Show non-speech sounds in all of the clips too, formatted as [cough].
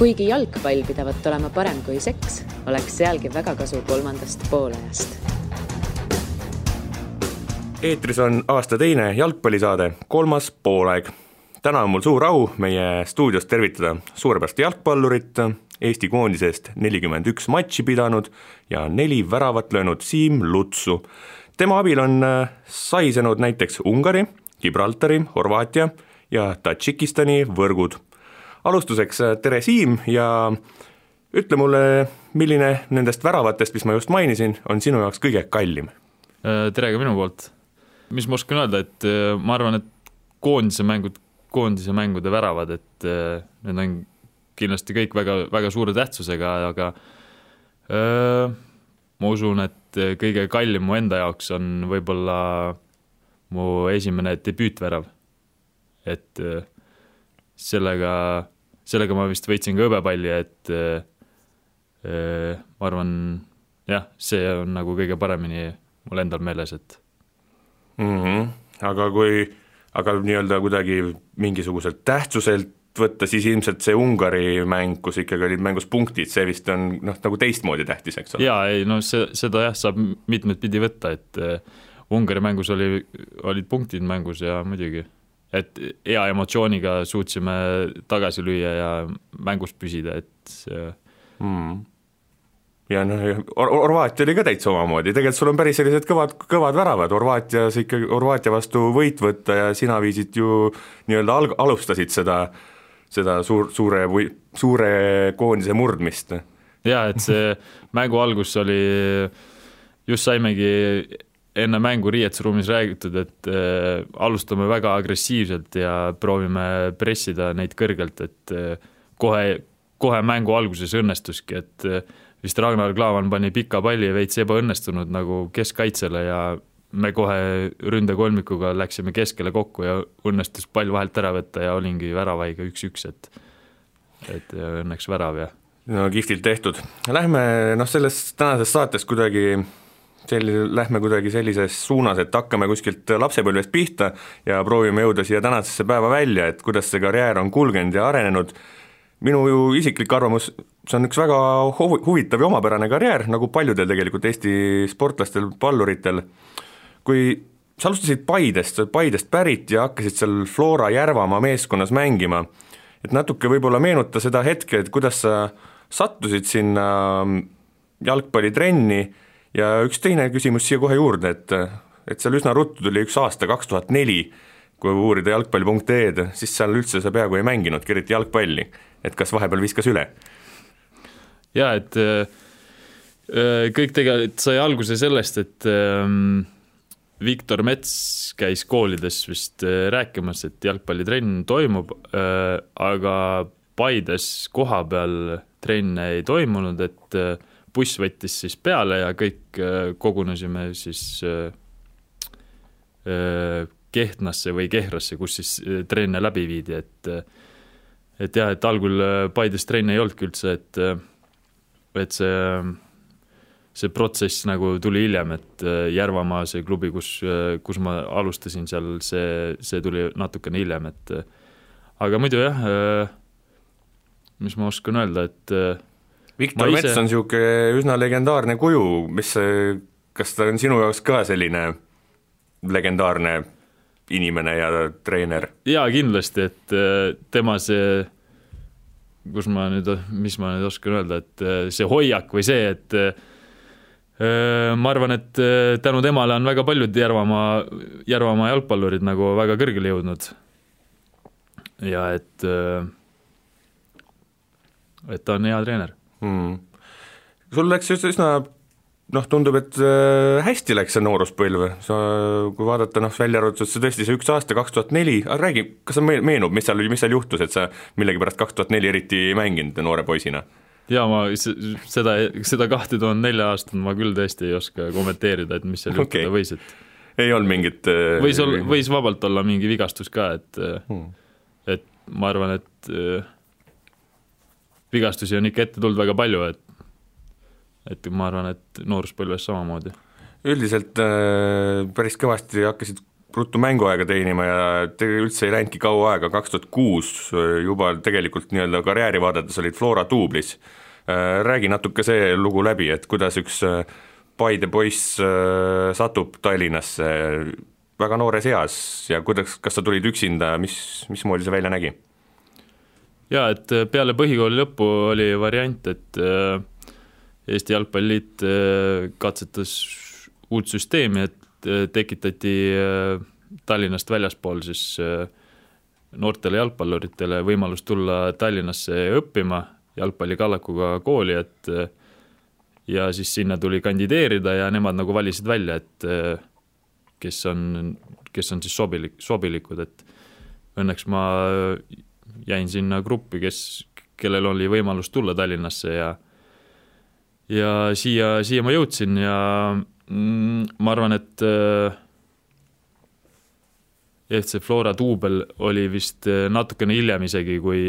kuigi jalgpall pidavat olema parem kui seks, oleks sealgi väga kasu kolmandast poolajast. eetris on aasta teine jalgpallisaade Kolmas poolaeg. täna on mul suur au meie stuudios tervitada suurepärast jalgpallurit, Eesti koondisest nelikümmend üks matši pidanud ja neli väravat löönud Siim Lutsu. tema abil on äh, saisenud näiteks Ungari, Gibraltari, Horvaatia ja Tadžikistani võrgud. Alustuseks äh, tere, Siim, ja ütle mulle, milline nendest väravatest, mis ma just mainisin, on sinu jaoks kõige kallim? tere ka minu poolt. mis ma oskan öelda, et äh, ma arvan, et koondise mängud, koondise mängude väravad, et äh, need on kindlasti kõik väga, väga suure tähtsusega, aga öö, ma usun, et kõige kallim mu enda jaoks on võib-olla mu esimene debüütvärav et äh, sellega, sellega ma vist võitsin ka hõbepalli, et äh, äh, ma arvan, jah, see on nagu kõige paremini mul endal meeles, et mm. -hmm. aga kui, aga nii-öelda kuidagi mingisuguselt tähtsuselt võtta, siis ilmselt see Ungari mäng, kus ikkagi olid mängus punktid, see vist on noh, nagu teistmoodi tähtis, eks ole? jaa, ei no see, seda jah, saab mitmet pidi võtta, et äh, Ungari mängus oli, olid punktid mängus ja muidugi et hea emotsiooniga suutsime tagasi lüüa ja mängus püsida, et mm. ja noh, Horvaatia oli ka täitsa omamoodi, tegelikult sul on päris sellised kõvad, kõvad väravad, Horvaatias ikkagi, Horvaatia vastu võit võtta ja sina viisid ju nii-öelda alg-, alustasid seda, seda suur, suure või suure koondise murdmist. jaa, et see mängu algus oli, just saimegi enne mängu riietusruumis räägitud, et äh, alustame väga agressiivselt ja proovime pressida neid kõrgelt, et äh, kohe, kohe mängu alguses õnnestuski, et äh, vist Ragnar Klavan pani pika palli veits ebaõnnestunud nagu keskkaitsele ja me kohe ründekolmikuga läksime keskele kokku ja õnnestus pall vahelt ära võtta ja olingi väravaiga üks-üks, et et õnneks värav ja no kihvtilt tehtud. Lähme noh, sellest tänasest saatest kuidagi selline, lähme kuidagi sellises suunas, et hakkame kuskilt lapsepõlvest pihta ja proovime jõuda siia tänasesse päeva välja, et kuidas see karjäär on kulgenud ja arenenud, minu ju isiklik arvamus, see on üks väga huvi, huvitav ja omapärane karjäär, nagu paljudel tegelikult Eesti sportlastel, palluritel, kui sa alustasid Paidest, sa oled Paidest pärit ja hakkasid seal Flora Järvamaa meeskonnas mängima, et natuke võib-olla meenuta seda hetke, et kuidas sa sattusid sinna jalgpallitrenni ja üks teine küsimus siia kohe juurde, et et seal üsna ruttu tuli üks aasta, kaks tuhat neli, kui uurida jalgpall.ee-d, siis seal üldse sa peaaegu ei mänginudki eriti jalgpalli. et kas vahepeal viskas üle? jaa, et äh, äh, kõik tegelikult sai alguse sellest, et ähm, Viktor Mets käis koolides vist äh, rääkimas, et jalgpallitrenn toimub, aga Paides kohapeal trenne ei toimunud, et buss võttis siis peale ja kõik äh, kogunesime siis äh, äh, Kehtnasse või Kehrasse, kus siis trenne läbi viidi, et et jah, et algul Paides trenne ei olnudki üldse, et et see, see protsess nagu tuli hiljem, et Järvamaa, see klubi, kus, kus ma alustasin seal, see, see tuli natukene hiljem, et aga muidu jah, mis ma oskan öelda, et Viktor ise... Mets on niisugune üsna legendaarne kuju, mis kas ta on sinu jaoks ka selline legendaarne inimene ja treener? jaa, kindlasti, et äh, tema see, kus ma nüüd, mis ma nüüd oskan öelda, et äh, see hoiak või see, et äh, ma arvan, et tänu temale on väga paljud Järvamaa, Järvamaa jalgpallurid nagu väga kõrgele jõudnud. ja et, et ta on hea treener mm.. sul läks üsna noh, tundub, et äh, hästi läks see nooruspõlv, sa, kui vaadata noh, välja arvatud see tõesti see üks aasta, kaks tuhat neli, aga räägi, kas sa meenub, mis seal, mis seal juhtus, et sa millegipärast kaks tuhat neli eriti ei mänginud noore poisina? jaa, ma seda, seda kahte tuhande nelja aastat ma küll tõesti ei oska kommenteerida, et mis seal okay. juhtuda võis, et ei olnud mingit äh, võis ol-, võis vabalt olla mingi vigastus ka, et hmm. et ma arvan, et vigastusi on ikka ette tulnud väga palju, et et ma arvan, et nooruspõlves samamoodi. üldiselt äh, päris kõvasti hakkasid ruttu mänguaega teenima ja tegelikult üldse ei läinudki kaua aega, kaks tuhat kuus juba tegelikult nii-öelda karjääri vaadates olid Flora duublis. räägi natuke see lugu läbi, et kuidas üks Paide poiss satub Tallinnasse väga noores eas ja kuidas, kas sa tulid üksinda, mis, mismoodi see välja nägi? Jaa, et peale põhikooli lõppu oli variant, et Eesti Jalgpalliliit katsetas uut süsteemi, et Äh, tekitati äh, Tallinnast väljaspool siis äh, noortele jalgpalluritele võimalus tulla Tallinnasse õppima jalgpallikallakuga kooli, et ja siis sinna tuli kandideerida ja nemad nagu valisid välja, et kes on, kes on siis sobilik, sobilikud, et õnneks ma jäin sinna gruppi, kes, kellel oli võimalus tulla Tallinnasse ja ja siia, siia ma jõudsin ja Mm, ma arvan, et äh, FC Flora duubel oli vist äh, natukene hiljem isegi, kui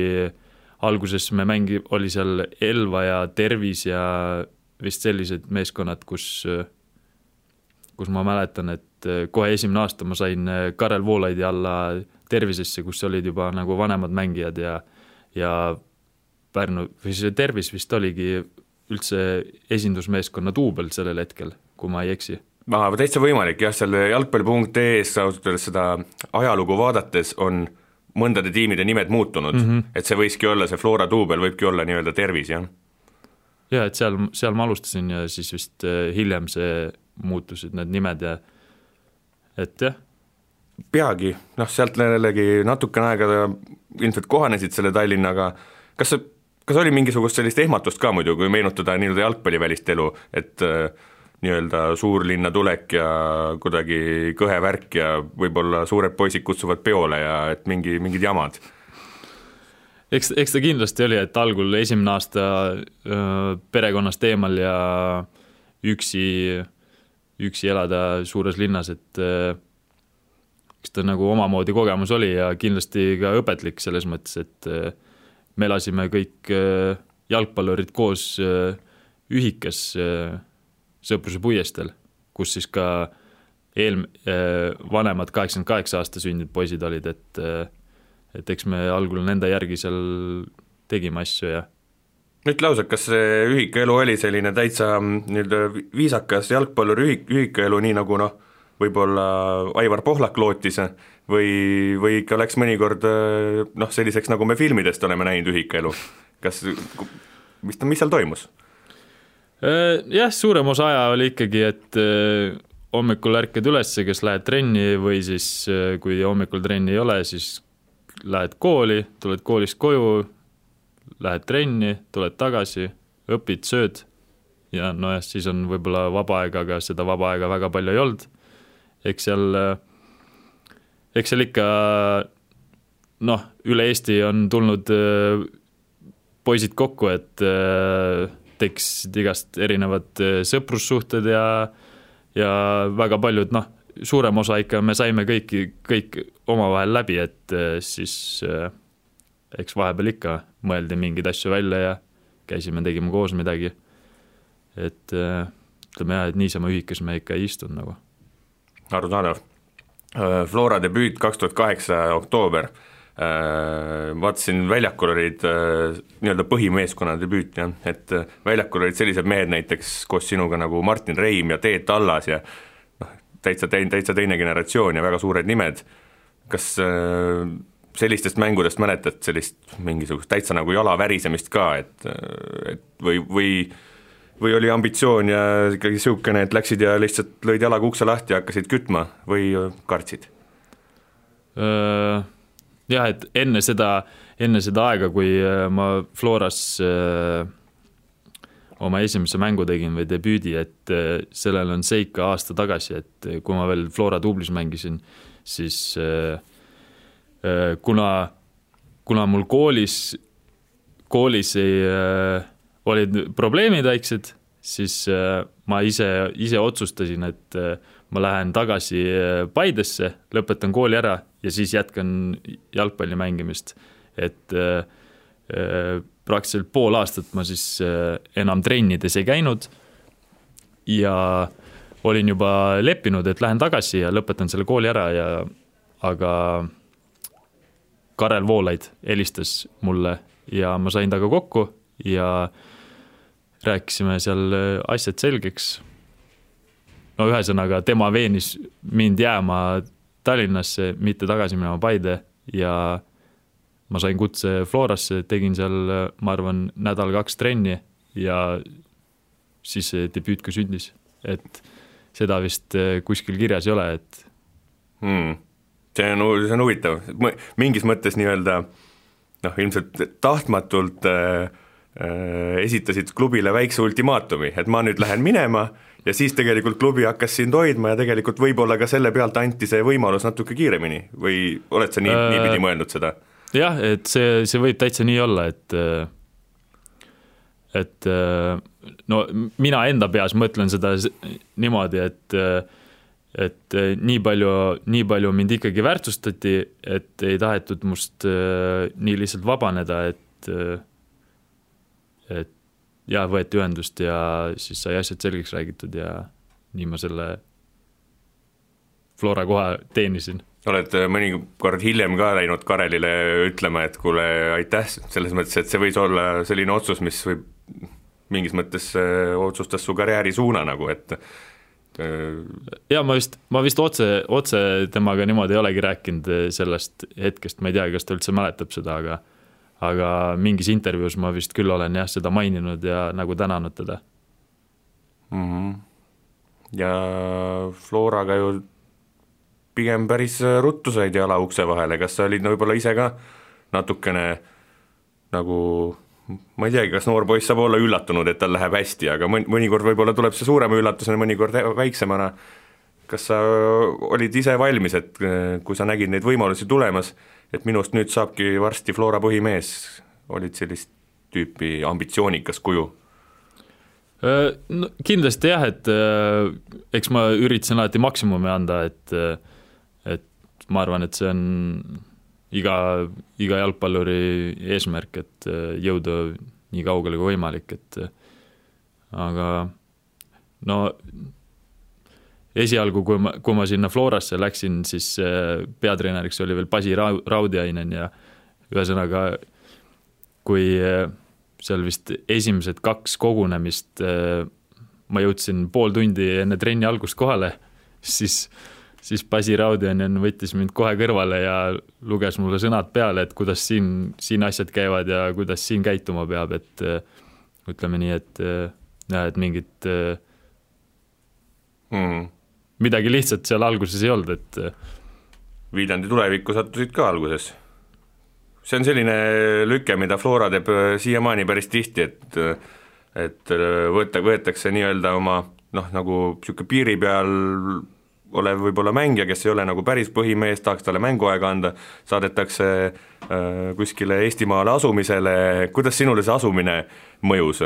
alguses me mängi-, oli seal Elva ja Tervis ja vist sellised meeskonnad, kus, äh, kus ma mäletan, et kohe esimene aasta ma sain Karel Voolaidi alla Tervisesse, kus olid juba nagu vanemad mängijad ja, ja Pärnu, või see Tervis vist oligi üldse esindusmeeskonna duubel sellel hetkel kui ma ei eksi aa, täitsa võimalik jah, seal jalgpalli.ee-s ausalt öeldes seda ajalugu vaadates on mõndade tiimide nimed muutunud mm, -hmm. et see võiski olla, see Flora duubel võibki olla nii-öelda tervis, jah? jaa, et seal, seal ma alustasin ja siis vist äh, hiljem see muutusid need nimed ja et jah. Peagi, noh sealt jällegi natukene aega ilmselt kohanesid selle Tallinnaga, kas see, kas oli mingisugust sellist ehmatust ka muidu, kui meenutada nii-öelda jalgpallivälist elu, et äh, nii-öelda suurlinna tulek ja kuidagi kõhe värk ja võib-olla suured poisid kutsuvad peole ja et mingi, mingid jamad? eks, eks ta kindlasti oli, et algul esimene aasta öö, perekonnast eemal ja üksi, üksi elada suures linnas, et öö, eks ta nagu omamoodi kogemus oli ja kindlasti ka õpetlik selles mõttes, et öö, me elasime kõik jalgpallurid koos ühikas Sõpruse puiesteel, kus siis ka eel-, äh, vanemad kaheksakümmend kaheksa aasta sündinud poisid olid, et äh, et eks me algul nende järgi seal tegime asju ja ütle ausalt, kas see ühikaelu oli selline täitsa mm, nii-öelda viisakas jalgpalluri ühik, ühikaelu, nii nagu noh, võib-olla Aivar Pohlak lootis, või, või ikka läks mõnikord äh, noh, selliseks, nagu me filmidest oleme näinud ühikaelu, kas, mis, mis seal toimus? Äh, jah, suurem osa aja oli ikkagi, et äh, hommikul ärkad üles, kas lähed trenni või siis kui hommikul trenni ei ole, siis lähed kooli, tuled koolist koju, lähed trenni, tuled tagasi, õpid, sööd ja nojah, siis on võib-olla vaba aega, aga seda vaba aega väga palju ei olnud. Eks seal, eks seal ikka noh, üle Eesti on tulnud poisid kokku, et tekkisid igast erinevad äh, sõprussuhted ja, ja väga paljud noh, suurem osa ikka me saime kõiki, kõik omavahel läbi, et äh, siis äh, eks vahepeal ikka mõeldi mingeid asju välja ja käisime, tegime koos midagi. et ütleme jah, et niisama ühikas me ikka ei istunud nagu. Arusaadav. Flora debüüt kaks tuhat kaheksa oktoober. Äh, vaatasin, väljakul olid äh, nii-öelda põhimeeskonna debüüt jah, et äh, väljakul olid sellised mehed näiteks koos sinuga nagu Martin Reim ja Teet Allas ja noh, täitsa teine, täitsa teine generatsioon ja väga suured nimed, kas sellistest mängudest mäletad sellist mingisugust täitsa nagu jala värisemist ka, et, et või, või või oli ambitsioon ja ikkagi niisugune, et läksid ja lihtsalt lõid jalaga ukse lahti ja hakkasid kütma või kartsid? jah, et enne seda, enne seda aega, kui äh, ma Floras äh, oma esimese mängu tegin või debüüdi, et äh, sellel on seik aasta tagasi, et kui ma veel Flora dublis mängisin, siis kuna, kuna mul koolis, koolis ei, olid probleemid väiksed, siis ma ise, ise otsustasin, et ma lähen tagasi Paidesse, lõpetan kooli ära ja siis jätkan jalgpalli mängimist. et äh, äh, praktiliselt pool aastat ma siis äh, enam trennides ei käinud ja olin juba leppinud, et lähen tagasi ja lõpetan selle kooli ära ja aga Karel Voolaid helistas mulle ja ma sain temaga kokku ja rääkisime seal asjad selgeks. no ühesõnaga, tema veenis mind jääma Tallinnasse, mitte tagasi minema Paide ja ma sain kutse Florasse, tegin seal, ma arvan, nädal-kaks trenni ja siis see debüüt ka sündis, et seda vist kuskil kirjas ei ole, et hmm. See on, see on huvitav, mingis mõttes nii-öelda noh, ilmselt tahtmatult äh, äh, esitasid klubile väikse ultimaatumi, et ma nüüd lähen minema ja siis tegelikult klubi hakkas sind hoidma ja tegelikult võib-olla ka selle pealt anti see võimalus natuke kiiremini või oled sa nii äh,, niipidi mõelnud seda? jah, et see, see võib täitsa nii olla, et et no mina enda peas mõtlen seda niimoodi, et et nii palju, nii palju mind ikkagi väärtustati, et ei tahetud must äh, nii lihtsalt vabaneda, äh, et ja võeti ühendust ja siis sai asjad selgeks räägitud ja nii ma selle Flora koha teenisin. oled mõnikord hiljem ka läinud Karelile ütlema, et kuule, aitäh, selles mõttes, et see võis olla selline otsus, mis võib mingis mõttes otsustas su karjääri suuna nagu, et ja ma vist, ma vist otse, otse temaga niimoodi ei olegi rääkinud sellest hetkest, ma ei tea, kas ta üldse mäletab seda, aga aga mingis intervjuus ma vist küll olen jah, seda maininud ja nagu tänanud teda mm. -hmm. ja Floraga ju pigem päris ruttu said jala ukse vahele, kas sa olid no võib-olla ise ka natukene nagu ma ei teagi, kas noor poiss saab olla üllatunud, et tal läheb hästi, aga mõni, mõnikord võib-olla tuleb see suurema üllatusena, mõnikord väiksemana. kas sa olid ise valmis, et kui sa nägid neid võimalusi tulemas, et minust nüüd saabki varsti Flora põhimees, olid sellist tüüpi ambitsioonikas kuju? No kindlasti jah, et äh, eks ma üritasin alati maksimumi anda, et, et ma arvan, et see on iga, iga jalgpalluri eesmärk, et äh, jõuda nii kaugele kui võimalik, et äh, aga no esialgu, kui ma, kui ma sinna Florasse läksin, siis äh, peatreeneriks oli veel Basi Raudiainen ja ühesõnaga, kui seal vist esimesed kaks kogunemist ma jõudsin pool tundi enne trenni algust kohale, siis siis Basi Raudjanen võttis mind kohe kõrvale ja luges mulle sõnad peale, et kuidas siin, siin asjad käivad ja kuidas siin käituma peab, et ütleme nii, et jah, et mingit mm. Midagi lihtsat seal alguses ei olnud, et Viljandi tulevikku sattusid ka alguses. see on selline lüke, mida Flora teeb siiamaani päris tihti, et et võtta, võetakse nii-öelda oma noh, nagu niisugune piiri peal olev võib-olla mängija, kes ei ole nagu päris põhimees, tahaks talle mänguaega anda, saadetakse äh, kuskile Eestimaale asumisele, kuidas sinule see asumine mõjus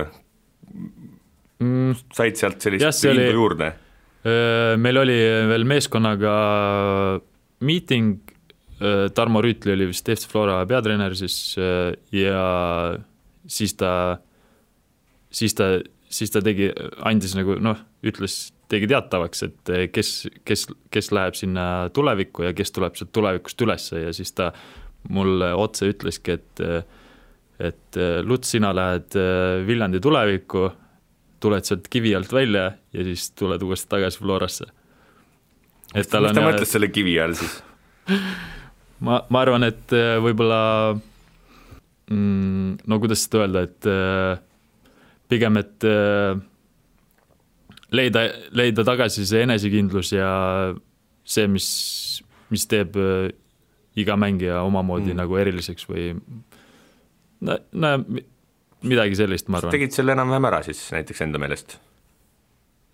mm.? said sealt sellist indu juurde? Meil oli veel meeskonnaga miiting, Tarmo Rüütli oli vist FC Flora peatreener siis ja siis ta, siis ta, siis ta tegi, andis nagu noh, ütles tegi teatavaks, et kes, kes, kes läheb sinna tulevikku ja kes tuleb sealt tulevikust ülesse ja siis ta mulle otse ütleski, et et Luts, sina lähed Viljandi tulevikku, tuled sealt kivi alt välja ja siis tuled uuesti tagasi Florasse. mis ta jah... mõtles selle kivi all siis [laughs] ma, ma arvan, et võib-olla mm, no kuidas seda öelda, et pigem, et leida, leida tagasi see enesekindlus ja see, mis, mis teeb äh, iga mängija omamoodi mm. nagu eriliseks või no, no midagi sellist, ma arvan. tegid selle enam-vähem ära siis näiteks enda meelest?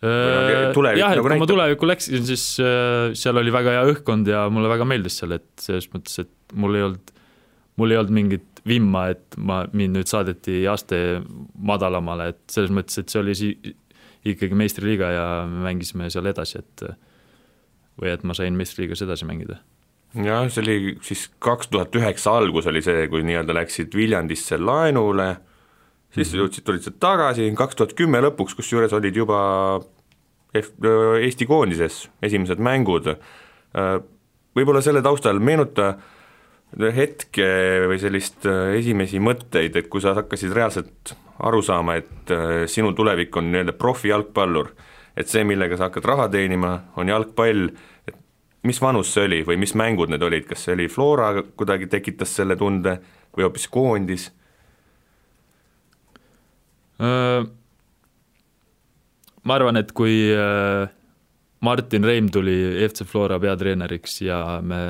Äh, jah, et nagu kui ma tulevikku läksin, siis äh, seal oli väga hea õhkkond ja mulle väga meeldis seal, et selles mõttes, et mul ei olnud, mul ei olnud mingit vimma, et ma, mind nüüd saadeti aste madalamale, et selles mõttes, et see oli si-, ikkagi meistriliiga ja me mängisime seal edasi, et või et ma sain meistriliigas edasi mängida. jah, see oli siis kaks tuhat üheksa algus oli see, kui nii-öelda läksid Viljandisse laenule, siis -hmm. jõudsid, tulid sealt tagasi, kaks tuhat kümme lõpuks, kusjuures olid juba Eesti koondises esimesed mängud, võib-olla selle taustal meenuta hetke või sellist esimesi mõtteid, et kui sa hakkasid reaalselt aru saama, et sinu tulevik on nii-öelda profijalgpallur, et see, millega sa hakkad raha teenima, on jalgpall, et mis vanus see oli või mis mängud need olid, kas see oli Flora kuidagi tekitas selle tunde või hoopis koondis? Ma arvan, et kui Martin Reim tuli FC Flora peatreeneriks ja me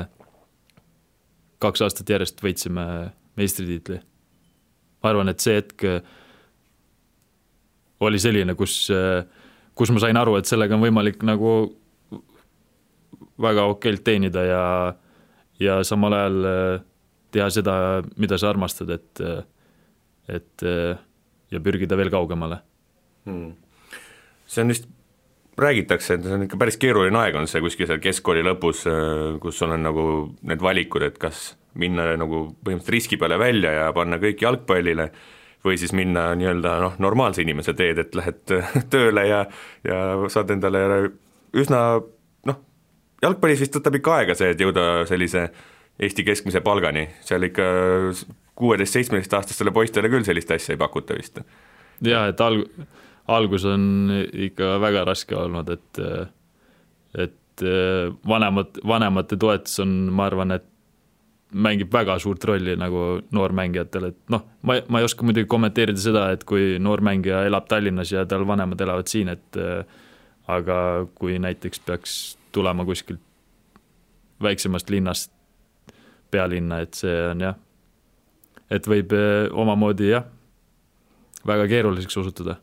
kaks aastat järjest võitsime meistritiitli. ma arvan, et see hetk oli selline, kus, kus ma sain aru, et sellega on võimalik nagu väga okeilt teenida ja, ja samal ajal teha seda, mida sa armastad, et, et ja pürgida veel kaugemale. Hmm.. see on vist, räägitakse, et see on ikka päris keeruline aeg, on see kuskil seal keskkooli lõpus, kus sul on nagu need valikud, et kas minna nagu põhimõtteliselt riski peale välja ja panna kõik jalgpallile või siis minna nii-öelda noh, normaalse inimese teed, et lähed tööle ja, ja saad endale üsna noh, jalgpallis vist võtab ikka aega see, et jõuda sellise Eesti keskmise palgani, seal ikka kuueteist-seitsmeteistaastastele poistele küll sellist asja ei pakuta vist. jaa, et alg-, algus on ikka väga raske olnud, et et vanemad, vanemate toetus on, ma arvan, et mängib väga suurt rolli nagu noormängijatel, et noh, ma, ma ei oska muidugi kommenteerida seda, et kui noormängija elab Tallinnas ja tal vanemad elavad siin, et aga kui näiteks peaks tulema kuskilt väiksemast linnast pealinna, et see on jah, et võib omamoodi jah, väga keeruliseks osutuda.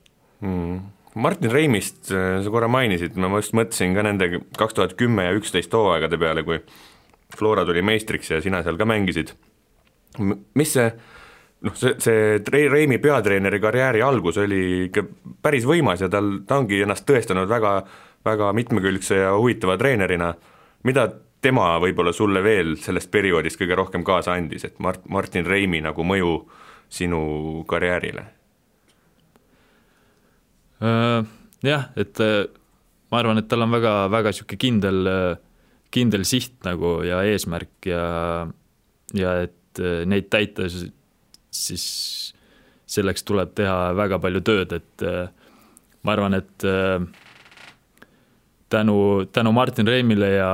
Mm.. Martin Reimist sa korra mainisid, ma just mõtlesin ka nende kaks tuhat kümme ja üksteist hooaegade peale, kui Flora tuli meistriks ja sina seal ka mängisid. mis see noh, see, see Reimi peatreeneri karjääri algus oli ikka päris võimas ja tal, ta ongi ennast tõestanud väga, väga mitmekülgse ja huvitava treenerina, mida tema võib-olla sulle veel sellest perioodist kõige rohkem kaasa andis, et Mart-, Martin Reimi nagu mõju sinu karjäärile? Äh, jah, et äh, ma arvan, et tal on väga, väga niisugune kindel äh, kindel siht nagu ja eesmärk ja, ja et äh, neid täita, siis selleks tuleb teha väga palju tööd, et äh, ma arvan, et äh, tänu, tänu Martin Reimile ja,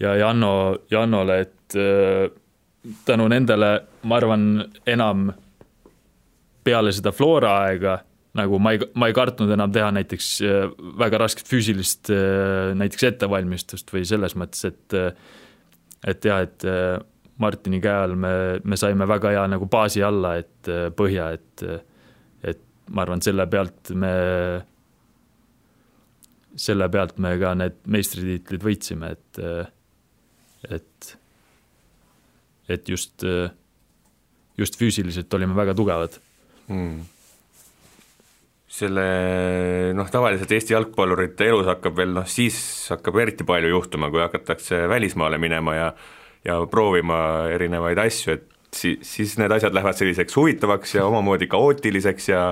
ja Janno, Jannole, et tänu nendele, ma arvan, enam peale seda Flora aega nagu ma ei, ma ei kartnud enam teha näiteks äh, väga rasket füüsilist äh, näiteks ettevalmistust või selles mõttes, et äh, et jah, et Martini käe all me, me saime väga hea nagu baasi alla, et põhja, et et ma arvan, selle pealt me, selle pealt me ka need meistritiitlid võitsime, et et et just, just füüsiliselt olime väga tugevad mm selle noh, tavaliselt Eesti jalgpallurite elus hakkab veel noh, siis hakkab eriti palju juhtuma, kui hakatakse välismaale minema ja ja proovima erinevaid asju, et si-, siis need asjad lähevad selliseks huvitavaks ja omamoodi kaootiliseks ja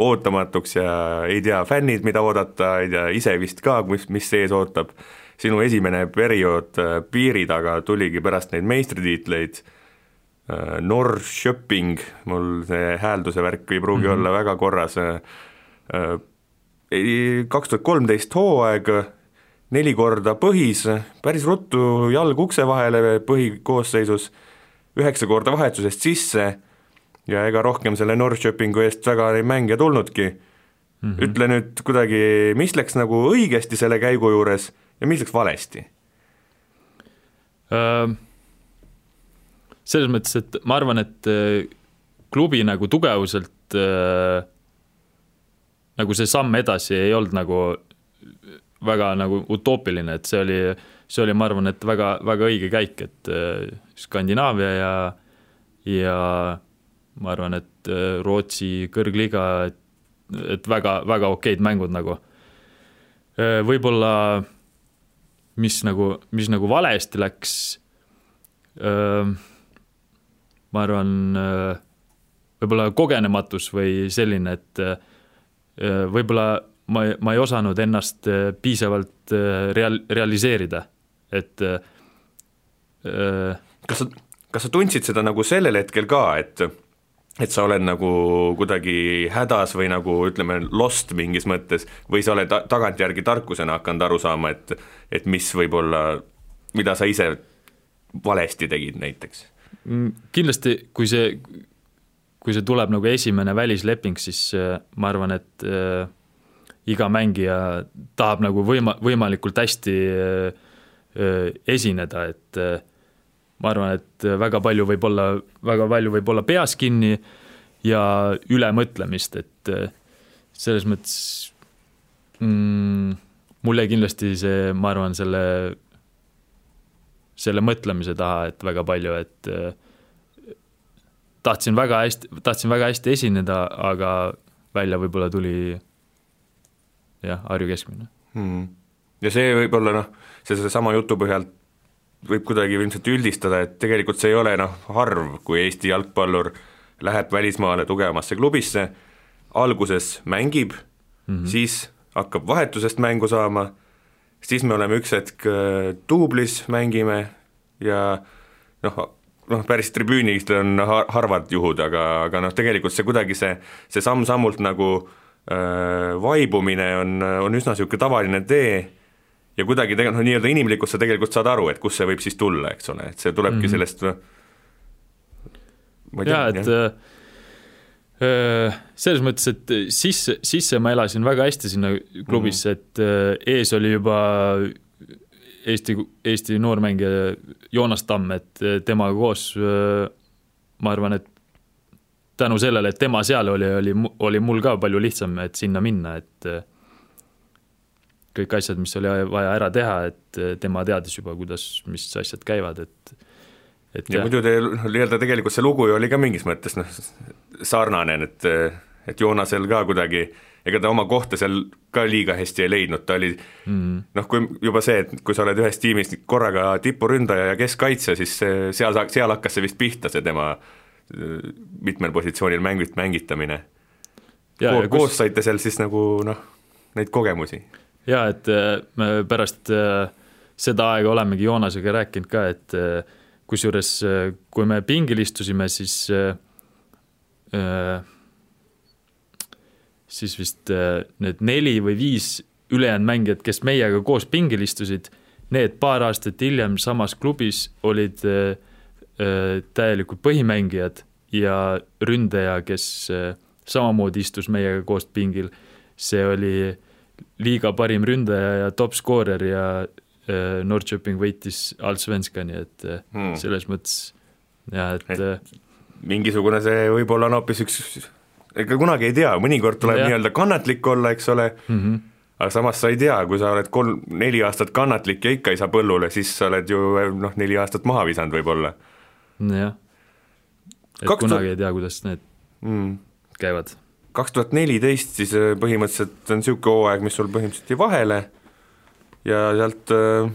ootamatuks ja ei tea fännid, mida oodata, ei tea ise vist ka, mis, mis ees ootab. Sinu esimene periood äh, piiri taga tuligi pärast neid meistritiitleid, äh, Norrköping, mul see häälduse värk ei pruugi mm -hmm. olla väga korras, äh, kaks tuhat kolmteist hooaeg, neli korda põhis, päris ruttu jalg ukse vahele põhikoosseisus, üheksa korda vahetusest sisse ja ega rohkem selle Norrköpingu eest väga neid mänge tulnudki mm. -hmm. ütle nüüd kuidagi, mis läks nagu õigesti selle käigu juures ja mis läks valesti uh,? selles mõttes, et ma arvan, et klubi nagu tugevuselt uh, nagu see samm edasi ei olnud nagu väga nagu utoopiline, et see oli, see oli, ma arvan, et väga, väga õige käik, et Skandinaavia ja, ja ma arvan, et Rootsi kõrgliiga, et, et väga, väga okeid mängud nagu. Võib-olla mis nagu, mis nagu valesti läks, ma arvan, võib-olla kogenematus või selline, et võib-olla ma, ma ei osanud ennast piisavalt real-, realiseerida, et kas sa, kas sa tundsid seda nagu sellel hetkel ka, et et sa oled nagu kuidagi hädas või nagu ütleme, lost mingis mõttes või sa oled tagantjärgi tarkusena hakanud aru saama, et et mis võib-olla, mida sa ise valesti tegid näiteks? Mm, kindlasti, kui see, kui see tuleb nagu esimene välisleping, siis ma arvan, et äh, iga mängija tahab nagu võima-, võimalikult hästi esineda, et ma arvan, et väga palju võib olla, väga palju võib olla peas kinni ja ülemõtlemist, et selles mõttes mm, mul jäi kindlasti see, ma arvan, selle, selle mõtlemise taha, et väga palju, et tahtsin väga hästi, tahtsin väga hästi esineda, aga välja võib-olla tuli jah, Harju keskmine. Hmm.. ja see võib-olla noh, see sellesama jutu põhjal võib kuidagi ilmselt üldistada, et tegelikult see ei ole noh, harv, kui Eesti jalgpallur läheb välismaale tugevamasse klubisse, alguses mängib mm, -hmm. siis hakkab vahetusest mängu saama, siis me oleme üks hetk äh, duublis, mängime ja noh, noh päris tribüünist on harvad juhud, aga, aga noh, tegelikult see kuidagi see, see samm-sammult nagu Äh, vaibumine on, on üsna niisugune tavaline tee ja kuidagi tegelikult noh, nii-öelda inimlikult sa tegelikult saad aru, et kust see võib siis tulla, eks ole, et see tulebki mm -hmm. sellest jaa, et jah. Äh, selles mõttes, et sisse, sisse ma elasin väga hästi sinna klubisse mm, -hmm. et äh, ees oli juba Eesti, Eesti noormängija Joonas Tamm, et temaga koos ma arvan, et tänu sellele, et tema seal oli, oli, oli mul ka palju lihtsam, et sinna minna, et äh, kõik asjad, mis oli vaja ära teha, et äh, tema teadis juba, kuidas, mis asjad käivad, et et ja jah. muidu teil noh, nii-öelda tegelikult see lugu ju oli ka mingis mõttes noh, sarnane, et et Joonasel ka kuidagi ega ta oma kohta seal ka liiga hästi ei leidnud, ta oli mm -hmm. noh, kui juba see, et kui sa oled ühes tiimis korraga tipuründaja ja keskkaitsja, siis seal, seal hakkas see vist pihta, see tema mitmel positsioonil mängit-, mängitamine. Ko-, koos kus... saite seal siis nagu noh, neid kogemusi? Jaa, et äh, me pärast äh, seda aega olemegi Joonasega rääkinud ka, et äh, kusjuures kui me pingil istusime, siis siis vist need neli või viis ülejäänud mängijat, kes meiega koos pingil istusid, need paar aastat hiljem samas klubis olid äh, Äh, täielikult põhimängijad ja ründaja, kes äh, samamoodi istus meiega koos pingil, see oli liiga parim ründaja ja top skoorer ja äh, Norrköping võitis Allsvenskani, et hmm. selles mõttes jah, et, et mingisugune see võib-olla on hoopis üks, ega kunagi ei tea, mõnikord tuleb nii-öelda kannatlik olla, eks ole mm, -hmm. aga samas sa ei tea, kui sa oled kolm, neli aastat kannatlik ja ikka ei saa põllule, siis sa oled ju noh, neli aastat maha visanud võib-olla jah, et Kaks kunagi ei tea, kuidas need mm. käivad. Kaks tuhat neliteist siis äh, põhimõtteliselt on niisugune hooaeg, mis sul põhimõtteliselt jäi vahele. Ja sealt, äh,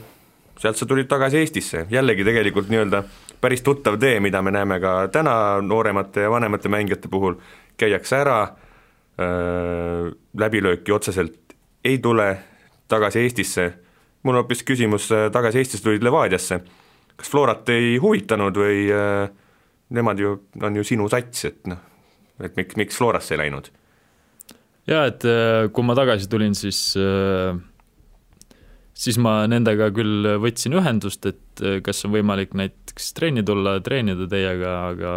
sealt sa tulid tagasi Eestisse, jällegi tegelikult nii-öelda päris tuttav tee, mida me näeme ka täna nooremate ja vanemate mängijate puhul, käiakse ära äh,, läbilööki otseselt ei tule, tagasi Eestisse, mul on hoopis küsimus, tagasi Eestisse tulid Levadiasse. Kas Florat ei huvitanud või äh, nemad ju, on ju sinu sats, et noh, et miks, miks Florasse ei läinud? jaa, et äh, kui ma tagasi tulin, siis äh, siis ma nendega küll võtsin ühendust, et äh, kas on võimalik näiteks trenni tulla, treenida teiega, aga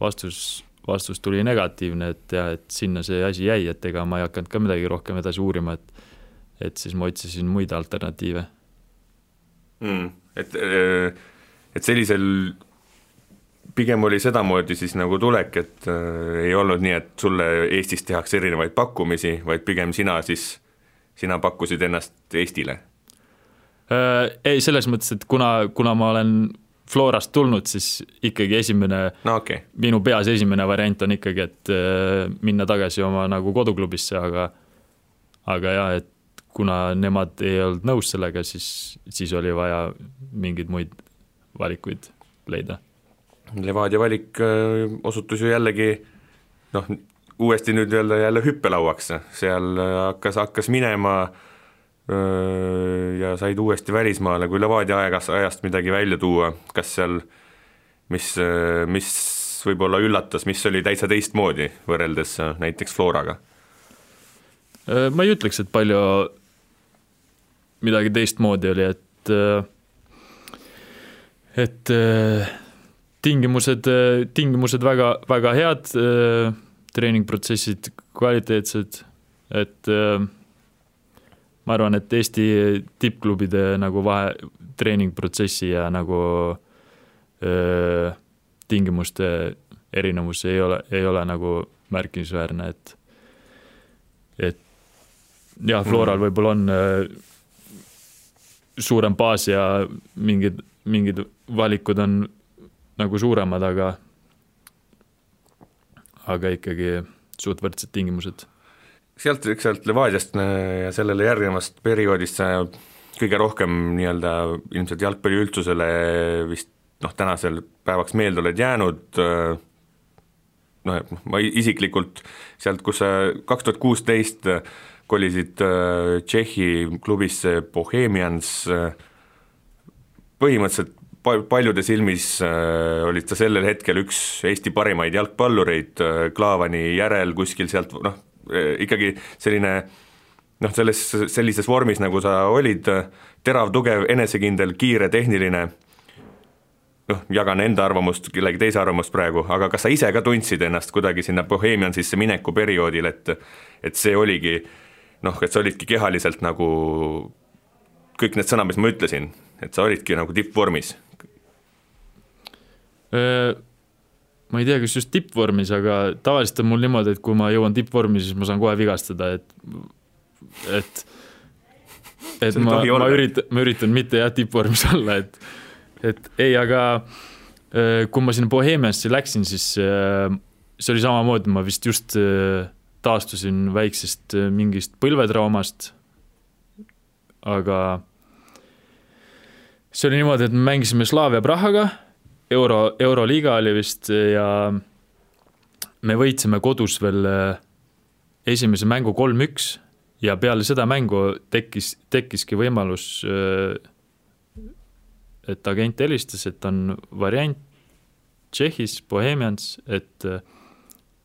vastus, vastus tuli negatiivne, et jah, et sinna see asi jäi, et ega ma ei hakanud ka midagi rohkem edasi uurima, et et siis ma otsisin muid alternatiive mm et, et sellisel pigem oli sedamoodi siis nagu tulek, et äh, ei olnud nii, et sulle Eestis tehakse erinevaid pakkumisi, vaid pigem sina siis, sina pakkusid ennast Eestile äh,? Ei, selles mõttes, et kuna, kuna ma olen Florast tulnud, siis ikkagi esimene no,, okay. minu peas esimene variant on ikkagi, et äh, minna tagasi oma nagu koduklubisse, aga aga jah, et kuna nemad ei olnud nõus sellega, siis, siis oli vaja mingeid muid valikuid leida. Levadia valik äh, osutus ju jällegi noh, uuesti nüüd jälle, jälle hüppelauaks, seal hakkas, hakkas minema ja said uuesti välismaale, kui Levadia aegast, ajast midagi välja tuua, kas seal, mis, mis võib-olla üllatas, mis oli täitsa teistmoodi võrreldes näiteks Floraga? ma ei ütleks, et palju midagi teistmoodi oli, et et tingimused, tingimused väga, väga head, treeningprotsessid kvaliteetsed, et ma arvan, et Eesti tippklubide nagu vahe, treeningprotsessi ja nagu öö, tingimuste erinevus ei ole, ei ole nagu märkimisväärne, et et jah, Floral mhm. võib-olla on öö, suurem baas ja mingid, mingid valikud on nagu suuremad, aga aga ikkagi suht võrdsed tingimused. sealt, eks sealt Levadiast ja sellele järgnevast perioodist sa kõige rohkem nii-öelda ilmselt jalgpalliüldsusele vist noh, tänasel päevaks meelde oled jäänud, noh, ma isiklikult sealt, kus sa kaks tuhat kuusteist kolisid Tšehhi klubisse Bohemians, põhimõtteliselt paljude silmis äh, olid sa sellel hetkel üks Eesti parimaid jalgpallureid äh, Klaavani järel kuskil sealt noh, äh, ikkagi selline noh, selles, sellises vormis, nagu sa olid, terav, tugev, enesekindel, kiire, tehniline, noh, jagan enda arvamust, kellegi teise arvamust praegu, aga kas sa ise ka tundsid ennast kuidagi sinna Bohemiansisse mineku perioodil, et et see oligi noh, et sa olidki kehaliselt nagu kõik need sõnad, mis ma ütlesin, et sa olidki nagu tippvormis ma ei tea, kas just tippvormis, aga tavaliselt on mul niimoodi, et kui ma jõuan tippvormi, siis ma saan kohe vigastada, et, et et ma, ma üritan, ma üritan mitte jah, tippvormis [laughs] olla, et et ei, aga kui ma sinna Bohemiasse läksin, siis see oli samamoodi, ma vist just taastusin väiksest mingist põlvetraumast, aga see oli niimoodi, et me mängisime Slavia Prahaga euro, Euroliiga oli vist ja me võitsime kodus veel äh, esimese mängu kolm-üks ja peale seda mängu tekkis, tekkiski võimalus, äh, et agent helistas, et on variant Tšehhis, Bohemians, et,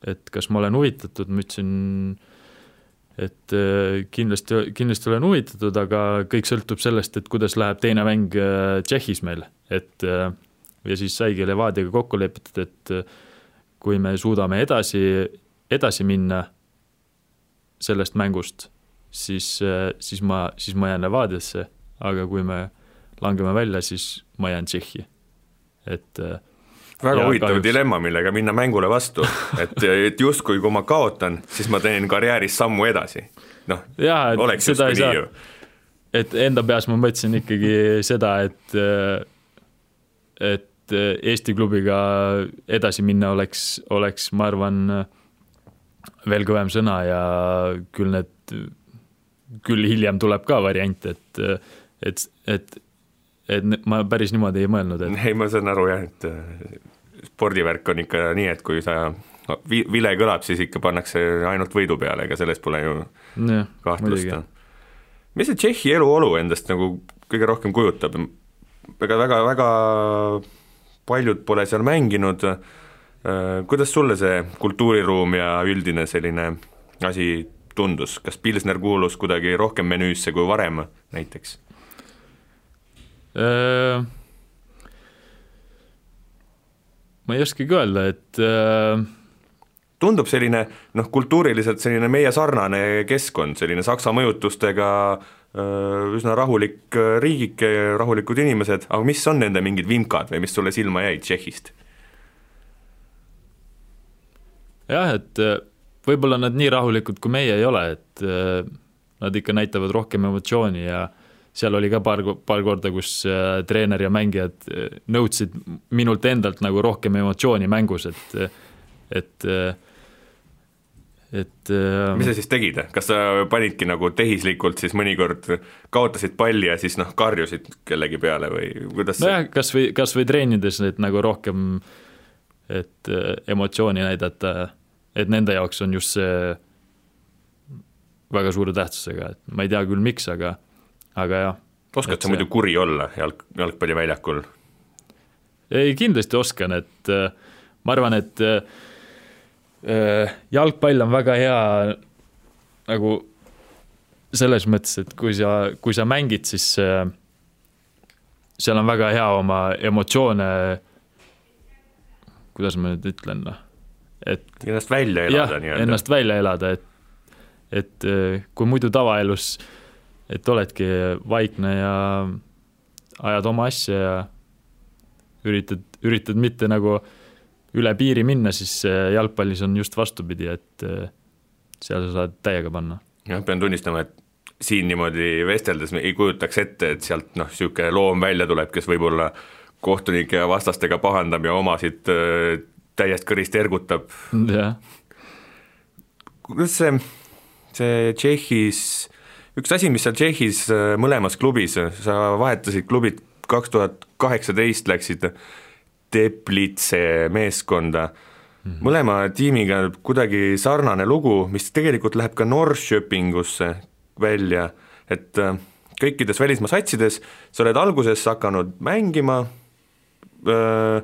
et kas ma olen huvitatud, ma ütlesin, et äh, kindlasti, kindlasti olen huvitatud, aga kõik sõltub sellest, et kuidas läheb teine mäng Tšehhis meil, et ja siis saigi Levadiaga kokku lepitud, et äh, kui me suudame edasi, edasi minna sellest mängust, siis, äh, siis ma, siis ma jään Levadiasse, aga kui me langeme välja, siis ma jään Tšehhi, et äh, väga huvitav kahjuks... dilemma, millega minna mängule vastu, et, et justkui kui ma kaotan, siis ma teen karjääris sammu edasi. noh, oleks justkui nii ju. et enda peas ma mõtlesin ikkagi seda, et, et et eh, Eesti klubiga edasi minna oleks, oleks, ma arvan, veel kõvem sõna ja küll need, küll hiljem tuleb ka variant, et, et, et, et ma päris niimoodi ei mõelnud, et. ei, ma saan aru jah, et eh, spordivärk on ikka nii, et kui sa vi-, vile kõlab, siis ikka pannakse ainult võidu peale, ega selles pole ju ja, kahtlust. mis see Tšehhi eluolu endast nagu kõige rohkem kujutab? ega väga, väga paljud pole seal mänginud, äh, kuidas sulle see kultuuriruum ja üldine selline asi tundus, kas Pilsner kuulus kuidagi rohkem menüüsse kui varem näiteks? Äh, ma ei oskagi öelda, et äh, tundub selline noh, kultuuriliselt selline meie sarnane keskkond, selline Saksa mõjutustega Äh, üsna rahulik äh, riigike, rahulikud inimesed, aga mis on nende mingid vimkad või mis sulle silma jäid Tšehhist? jah, et äh, võib-olla nad nii rahulikud kui meie ei ole, et nad ikka näitavad rohkem emotsiooni ja seal oli ka paar, paar korda, kus treener ja mängijad nõudsid minult endalt nagu rohkem emotsiooni mängus, et et et äh, mis sa siis tegid, kas sa panidki nagu tehislikult siis mõnikord kaotasid palli ja siis noh, karjusid kellegi peale või kuidas nojah, kas või, kas või treenides, et nagu rohkem, et äh, emotsiooni näidata et nende jaoks on just see väga suure tähtsusega, et ma ei tea küll, miks, aga, aga jah. oskad sa see... muidu kuri olla jalg, jalgpalliväljakul? ei, kindlasti oskan, et äh, ma arvan, et äh, jalgpall on väga hea nagu selles mõttes, et kui sa, kui sa mängid, siis seal on väga hea oma emotsioone, kuidas ma nüüd ütlen, noh, et ennast välja elada nii-öelda. ennast välja elada, et et äh, kui muidu tavaelus, et oledki vaikne ja ajad oma asja ja üritad, üritad mitte nagu üle piiri minna, siis äh, jalgpallis on just vastupidi, et äh, seal sa saad täiega panna. jah, pean tunnistama, et siin niimoodi vesteldes ei kujutaks ette, et sealt noh, niisugune loom välja tuleb, kes võib-olla kohtunike ja vastastega pahandab ja omasid täiest kõrist ergutab. kuidas see see Tšehhis, üks asi, mis seal Tšehhis äh, mõlemas klubis, sa vahetasid klubid kaks tuhat kaheksateist, läksid Teplitse meeskonda mm, -hmm. mõlema tiimiga kuidagi sarnane lugu, mis tegelikult läheb ka Norrköpingusse välja, et äh, kõikides välismaa satsides sa oled alguses hakanud mängima öö, äh,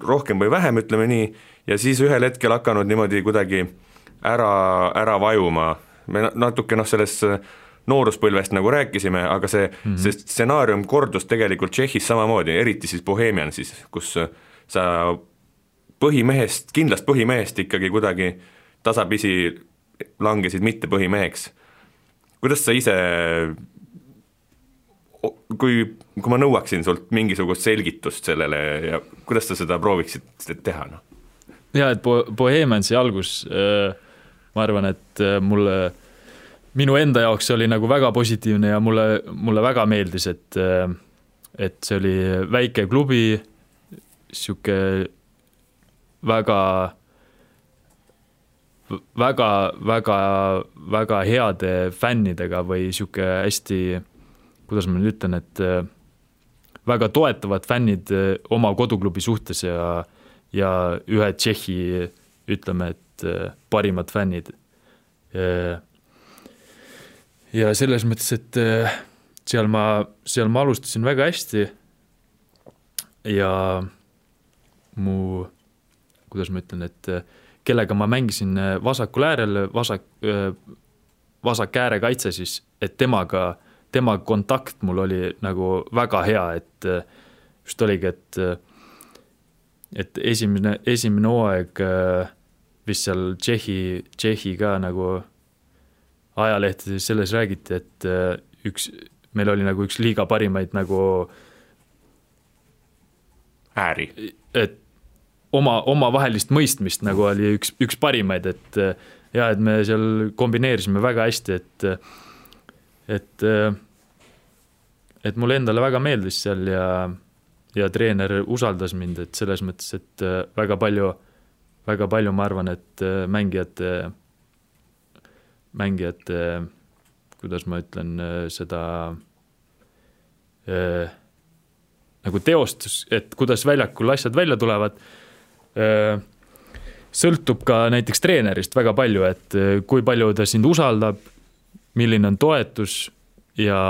rohkem või vähem, ütleme nii, ja siis ühel hetkel hakanud niimoodi kuidagi ära, ära vajuma, me natuke noh, sellest äh, nooruspõlvest nagu rääkisime, aga see mm, -hmm. see stsenaarium kordus tegelikult Tšehhis samamoodi, eriti siis Bohemian siis, kus äh, sa põhimehest, kindlast põhimehest ikkagi kuidagi tasapisi langesid mitte põhimeheks. kuidas sa ise, kui, kui ma nõuaksin sult mingisugust selgitust sellele ja kuidas sa seda prooviksid teha, noh? jaa, et Bo-, Bohemiansi algus äh ma arvan, et äh, mulle, minu enda jaoks see oli nagu väga positiivne ja mulle, mulle väga meeldis, et, et see oli väike klubi, sihuke väga, väga, väga, väga heade fännidega või sihuke hästi, kuidas ma nüüd ütlen, et väga toetavad fännid oma koduklubi suhtes ja, ja ühe Tšehhi ütleme, et äh, parimad fännid. Ja selles mõttes, et äh, seal ma, seal ma alustasin väga hästi. Ja mu, kuidas ma ütlen, et äh, kellega ma mängisin vasakul äärel, vasak, vasak äärekaitse siis, et temaga, tema kontakt mul oli nagu väga hea, et just oligi, et et esimene, esimene hooaeg äh, vist seal Tšehhi, Tšehhi ka nagu ajalehtedes selles räägiti, et äh, üks, meil oli nagu üks liiga parimaid nagu ääri. et oma, omavahelist mõistmist nagu oli üks, üks parimaid, et äh, ja et me seal kombineerisime väga hästi, et et et mulle endale väga meeldis seal ja ja treener usaldas mind, et selles mõttes, et äh, väga palju väga palju, ma arvan, et äh, mängijate, mängijate, kuidas ma ütlen, äh, seda äh, nagu teostus, et kuidas väljakul asjad välja tulevad äh,, sõltub ka näiteks treenerist väga palju, et äh, kui palju ta sind usaldab, milline on toetus ja,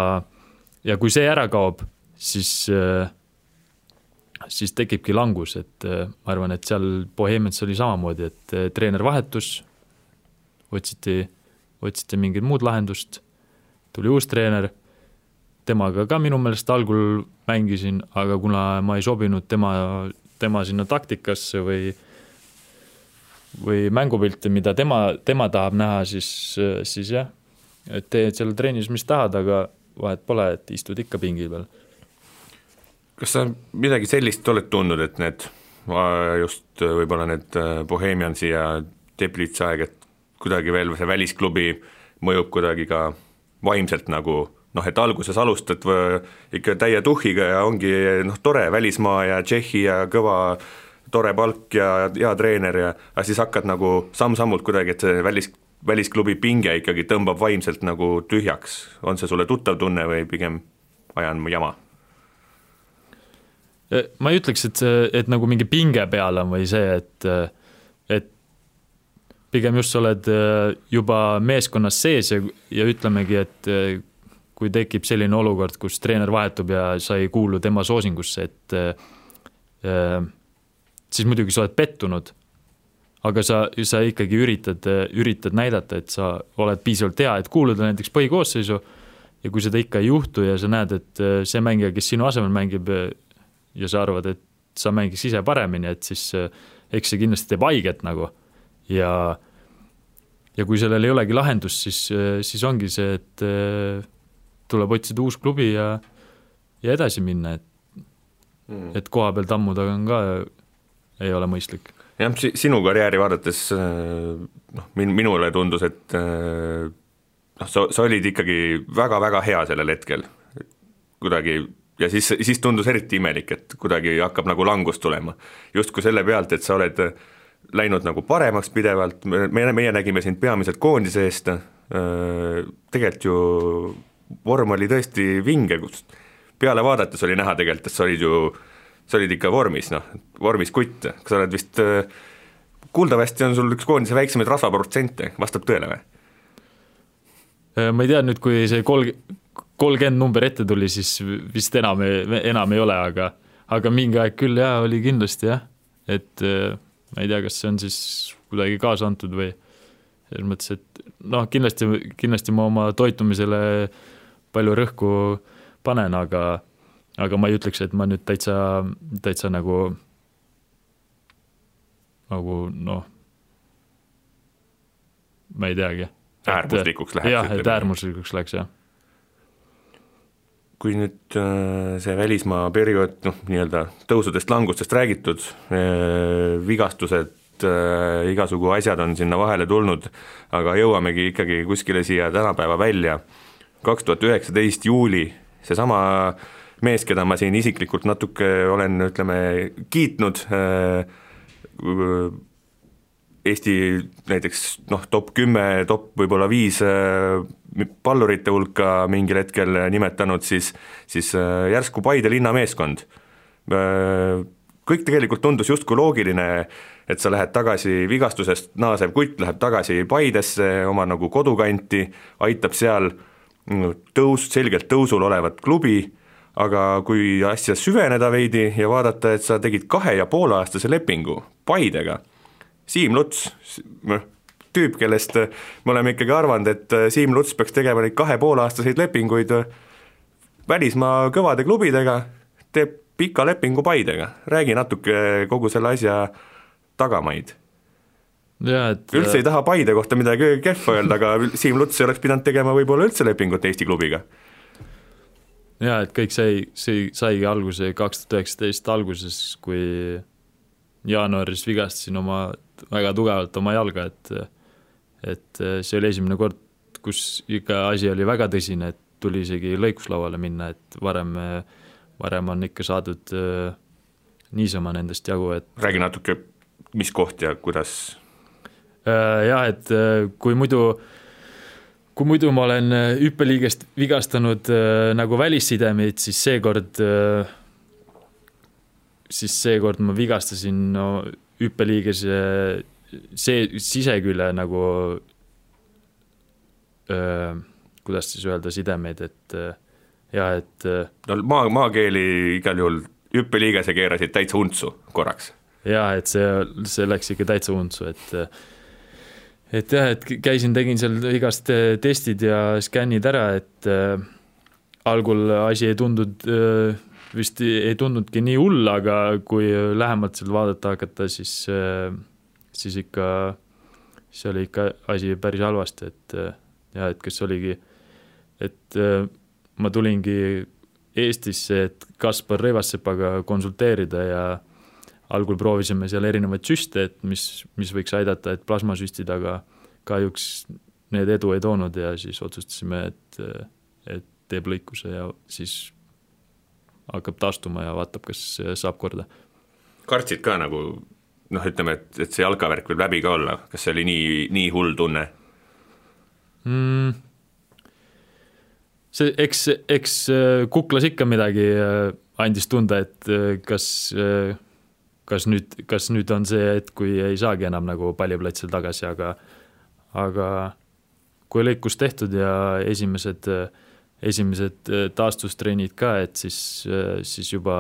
ja kui see ära kaob, siis äh, siis tekibki langus, et äh, ma arvan, et seal Bohemians oli samamoodi, et treener vahetus, otsiti, otsiti mingit muud lahendust, tuli uus treener, temaga ka minu meelest algul mängisin, aga kuna ma ei sobinud tema, tema sinna taktikasse või või mängupilti, mida tema, tema tahab näha, siis, siis jah, et teed seal trennis, mis tahad, aga vahet pole, et istud ikka pingi peal. Kas sa midagi sellist oled tundnud, et need just võib-olla need Bohemiansi ja Teplitsa aeg, et kuidagi veel see välisklubi mõjub kuidagi ka vaimselt nagu noh, et alguses alustad ikka täie tuhhiga ja ongi noh, tore välismaa ja Tšehhi ja kõva tore palk ja hea treener ja aga siis hakkad nagu samm-sammult kuidagi, et see välis, välisklubi pinge ikkagi tõmbab vaimselt nagu tühjaks, on see sulle tuttav tunne või pigem ajan jama? ma ei ütleks, et see, et nagu mingi pinge peal on või see, et, et pigem just sa oled äh, juba meeskonnas sees ja, ja ütlemegi, et äh, kui tekib selline olukord, kus treener vahetub ja sa ei kuulu tema soosingusse, et äh, siis muidugi sa oled pettunud. aga sa, sa ikkagi üritad, üritad näidata, et sa oled piisavalt hea, et kuuluda näiteks põhikoosseisu ja kui seda ikka ei juhtu ja sa näed, et see mängija, kes sinu asemel mängib ja sa arvad, et sa mängiks ise paremini, et siis eks see kindlasti teeb haiget nagu ja ja kui sellel ei olegi lahendust, siis, siis ongi see, et eh, tuleb otsida uus klubi ja, ja edasi minna, et mm. et koha peal tammuda on ka, ei ole mõistlik. jah, sinu karjääri vaadates eh, noh, min-, minule tundus, et eh, noh, sa, sa olid ikkagi väga-väga hea sellel hetkel, kuidagi ja siis, siis tundus eriti imelik, et kuidagi hakkab nagu langus tulema. justkui selle pealt, et sa oled äh, läinud nagu paremaks pidevalt, me, meie nägime sind peamiselt koondise eest, tegelikult ju vorm oli tõesti vinge, kus peale vaadates oli näha tegelikult, et sa olid ju, sa olid ikka vormis, noh, vormis kutt, sa oled vist, kuuldavasti on sul üks koondise väiksemaid rasvaprotsente, vastab tõele või? ma ei tea nüüd, kui see kolm, kolmkümmend number ette tuli, siis vist enam, enam ei ole, aga aga mingi aeg küll jaa, oli kindlasti jah, et ma ei tea, kas see on siis kuidagi kaasa antud või selles mõttes, et noh, kindlasti, kindlasti ma oma toitumisele palju rõhku panen, aga aga ma ei ütleks, et ma nüüd täitsa, täitsa nagu, nagu noh, ma ei teagi. äärmuslikuks läheks. jah, et äärmuslikuks läks, jah kui nüüd äh, see välismaa periood, noh, nii-öelda tõusudest-langustest räägitud, äh, vigastused, äh, igasugu asjad on sinna vahele tulnud, aga jõuamegi ikkagi kuskile siia tänapäeva välja, kaks tuhat üheksateist juuli, seesama mees, keda ma siin isiklikult natuke olen, ütleme, kiitnud, Eesti näiteks noh, top kümme, top võib-olla viis pallurite hulka mingil hetkel nimetanud, siis, siis äh, järsku Paide linnameeskond. Äh, kõik tegelikult tundus justkui loogiline, et sa lähed tagasi vigastusest naasev kutt läheb tagasi Paidesse, oma nagu kodukanti, aitab seal mm, tõus, selgelt tõusul olevat klubi, aga kui asja süveneda veidi ja vaadata, et sa tegid kahe ja poole aastase lepingu Paidega Siim Luts, noh, tüüp, kellest me oleme ikkagi arvanud, et äh, Siim Luts peaks tegema neid kahe pooleaastaseid lepinguid äh, välismaa kõvade klubidega, teeb pika lepingu Paidega, räägi natuke kogu selle asja tagamaid. Et... üldse ei taha Paide kohta midagi kehva öelda, aga [laughs] Siim Luts ei oleks pidanud tegema võib-olla üldse lepingut Eesti klubiga. jaa, et kõik sai, see saigi alguse kaks tuhat üheksateist alguses, kui jaanuaris vigastasin oma väga tugevalt oma jalga, et et see oli esimene kord, kus ikka asi oli väga tõsine, et tuli isegi lõikuslauale minna, et varem, varem on ikka saadud äh, niisama nendest jagu, et räägi natuke, mis koht ja kuidas äh,? Jah, et äh, kui muidu kui muidu ma olen hüppeliigest vigastanud äh, nagu välissidemeid, siis seekord äh, siis seekord ma vigastasin no hüppeliiges see sisekülje nagu öö, kuidas siis öelda, sidemeid, et jah, et no maa, maakeeli igal juhul hüppeliigese keerasid täitsa untsu korraks. jaa, et see, see läks ikka täitsa untsu, et et jah, et käisin, tegin seal igast testid ja skännid ära, et äh, algul asi ei tundunud äh, vist ei tundnudki nii hull, aga kui lähemalt seal vaadata hakata, siis, siis ikka, siis oli ikka asi päris halvasti, et ja et kas oligi, et ma tulingi Eestisse, et Kaspar Rõivassepaga konsulteerida ja algul proovisime seal erinevaid süste, et mis, mis võiks aidata, et plasmasüstid, aga kahjuks need edu ei toonud ja siis otsustasime, et, et teeb lõikuse ja siis hakkab taastuma ja vaatab, kas saab korda. kartsid ka nagu noh, ütleme, et, et see jalkavärk võib läbi ka olla, kas see oli nii, nii hull tunne mm.? see, eks, eks äh, kuklas ikka midagi äh, andis tunda, et äh, kas, kas nüüd, kas nüüd on see hetk, kui ei saagi enam nagu palliplatsil tagasi, aga aga kui lõikus tehtud ja esimesed, esimesed taastustrennid ka, et siis, siis juba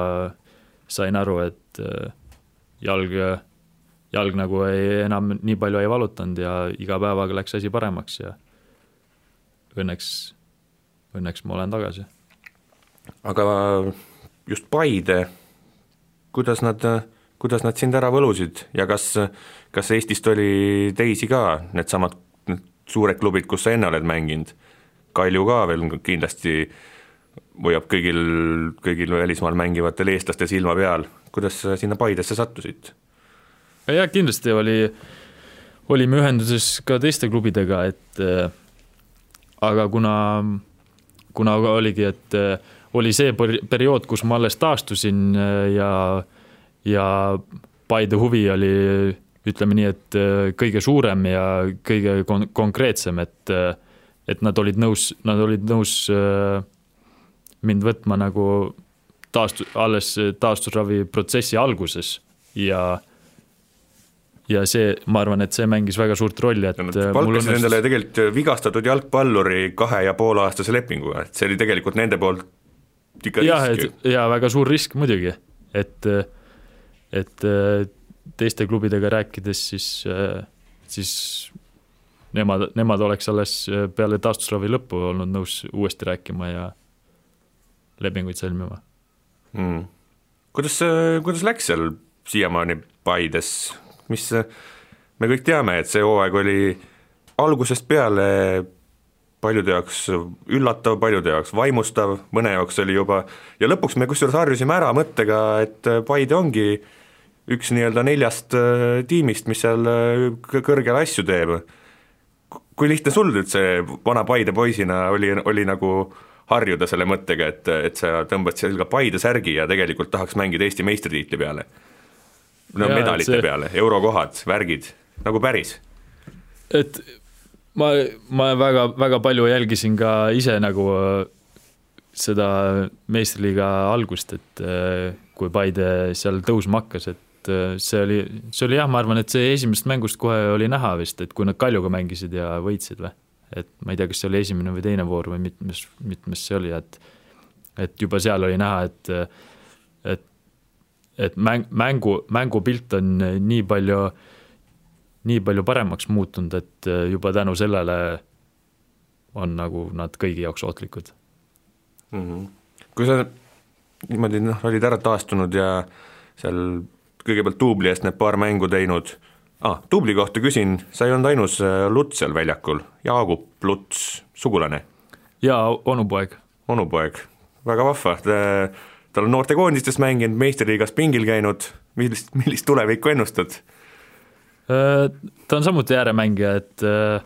sain aru, et jalg, jalg nagu ei, enam nii palju ei valutanud ja iga päevaga läks asi paremaks ja õnneks, õnneks ma olen tagasi. aga just Paide, kuidas nad, kuidas nad sind ära võlusid ja kas, kas Eestist oli teisi ka, needsamad need suured klubid, kus sa enne oled mänginud, Kalju ka veel kindlasti hoiab kõigil, kõigil välismaal mängivatel eestlastel silma peal, kuidas sa sinna Paidesse sattusid? Jah, kindlasti oli, olime ühenduses ka teiste klubidega, et äh, aga kuna, kuna oligi, et äh, oli see periood, kus ma alles taastusin äh, ja, ja Paide huvi oli ütleme nii, et kõige suurem ja kõige kon-, konkreetsem, et, et nad olid nõus, nad olid nõus mind võtma nagu taastu-, alles taastusravi protsessi alguses. Ja ja see, ma arvan, et see mängis väga suurt rolli, et Nad palkasid õnnestus... endale tegelikult vigastatud jalgpalluri kahe ja poole aastase lepinguga, et see oli tegelikult nende poolt ikka jah, risk. ju. jaa, väga suur risk muidugi, et, et teiste klubidega rääkides, siis, siis nemad, nemad oleks alles peale taastusravi lõppu olnud nõus uuesti rääkima ja lepinguid sõlmima. Mm.. kuidas, kuidas läks seal siiamaani Paides, mis, me kõik teame, et see hooaeg oli algusest peale paljude jaoks üllatav, paljude jaoks vaimustav, mõne jaoks oli juba, ja lõpuks me kusjuures harjusime ära mõttega, et Paide ongi üks nii-öelda neljast äh, tiimist, mis seal äh, kõrgel asju teeb. kui lihtne sul üldse vana Paide poisina oli, oli nagu harjuda selle mõttega, et, et sa tõmbad selga Paide särgi ja tegelikult tahaks mängida Eesti meistritiitli peale? No ja, medalite see... peale, eurokohad, värgid, nagu päris. et ma, ma väga, väga palju jälgisin ka ise nagu äh, seda meistriliiga algust, et äh, kui Paide seal tõusma hakkas, et äh, see oli, see oli jah, ma arvan, et see esimesest mängust kohe oli näha vist, et kui nad Kaljuga mängisid ja võitsid või et ma ei tea, kas see oli esimene või teine voor või mitmes, mitmes see oli, et et juba seal oli näha, et et et mäng, mängu, mängupilt on nii palju, nii palju paremaks muutunud, et juba tänu sellele on nagu nad kõigi jaoks ohtlikud mm. -hmm. kui sa niimoodi noh, olid ära taastunud ja seal kõigepealt duubli eest need paar mängu teinud ah,, Tubli kohta küsin, sa ei olnud ainus äh, Luts seal väljakul, Jaagup Luts, sugulane? jaa, onupoeg. onupoeg, väga vahva, ta on noortekoondistes mänginud, meistriliigas pingil käinud, millist, millist tulevikku ennustad? Äh, ta on samuti ääremängija, et äh,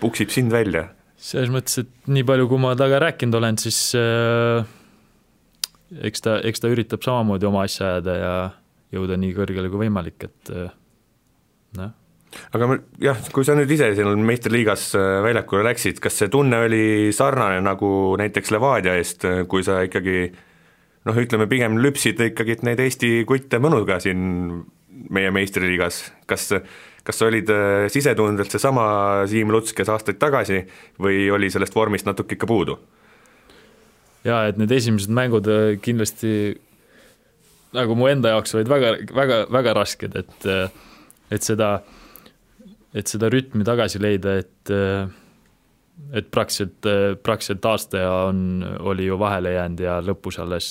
puksib sind välja? selles mõttes, et nii palju, kui ma temaga rääkinud olen, siis äh, eks ta, eks ta üritab samamoodi oma asja ajada ja jõuda nii kõrgele kui võimalik, et äh, noh aga jah, kui sa nüüd ise siin meistriliigas äh, väljakule läksid, kas see tunne oli sarnane nagu näiteks Levadia eest, äh, kui sa ikkagi noh, ütleme pigem lüpsid ikkagi neid Eesti kutte mõnuga siin meie meistriliigas, kas kas olid äh, sisetundelt seesama Siim Luts, kes aastaid tagasi, või oli sellest vormist natuke ikka puudu? jaa, et need esimesed mängud kindlasti nagu mu enda jaoks olid väga, väga, väga rasked, et et seda, et seda rütmi tagasi leida, et et praktiliselt, praktiliselt aasta on, oli ju vahele jäänud ja lõpus alles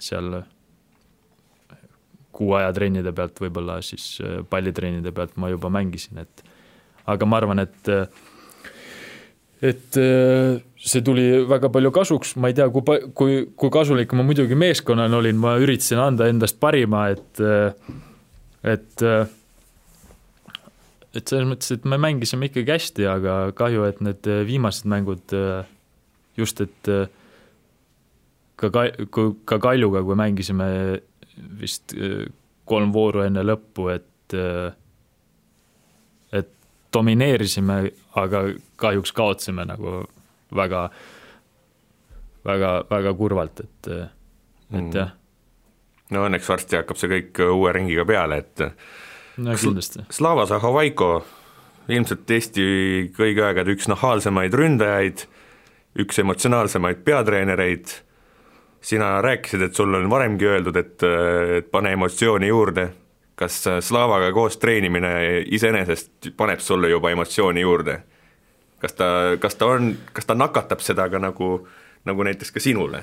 seal kuu aja trennide pealt, võib-olla siis pallitrennide pealt ma juba mängisin, et aga ma arvan, et et see tuli väga palju kasuks, ma ei tea, kui, kui, kui kasulik ma muidugi meeskonnal olin, ma üritasin anda endast parima, et et et selles mõttes, et me mängisime ikkagi hästi, aga kahju, et need viimased mängud just, et ka ka, kui ka Kaljuga, kui mängisime vist kolm vooru enne lõppu, et et domineerisime, aga kahjuks kaotasime nagu väga, väga, väga kurvalt, et, et mm. jah no õnneks varsti hakkab see kõik uue ringiga peale, et no kindlasti. Slava Zahovaiko, ilmselt Eesti kõigi aegade üks nahaalsemaid ründajaid, üks emotsionaalsemaid peatreenereid, sina rääkisid, et sul on varemgi öeldud, et, et pane emotsiooni juurde, kas Slavaga koos treenimine iseenesest paneb sulle juba emotsiooni juurde? kas ta, kas ta on, kas ta nakatab seda ka nagu, nagu näiteks ka sinule?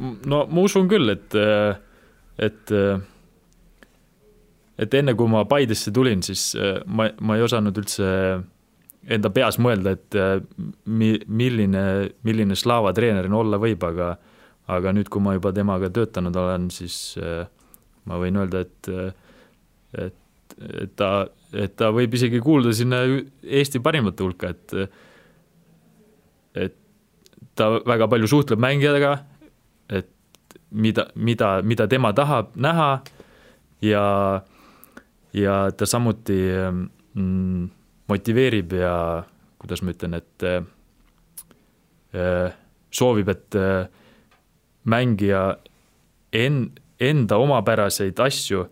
no ma usun küll, et, et et enne kui ma Paidesse tulin, siis ma, ma ei osanud üldse enda peas mõelda, et mi-, milline, milline Slava treenerina olla võib, aga aga nüüd, kui ma juba temaga töötanud olen, siis ma võin öelda, et et, et ta, et ta võib isegi kuuluda sinna Eesti parimate hulka, et et ta väga palju suhtleb mängijatega, et mida, mida, mida tema tahab näha ja, ja ta samuti mm, motiveerib ja kuidas ma ütlen, et äh, soovib, et äh, mängija en-, enda omapäraseid asju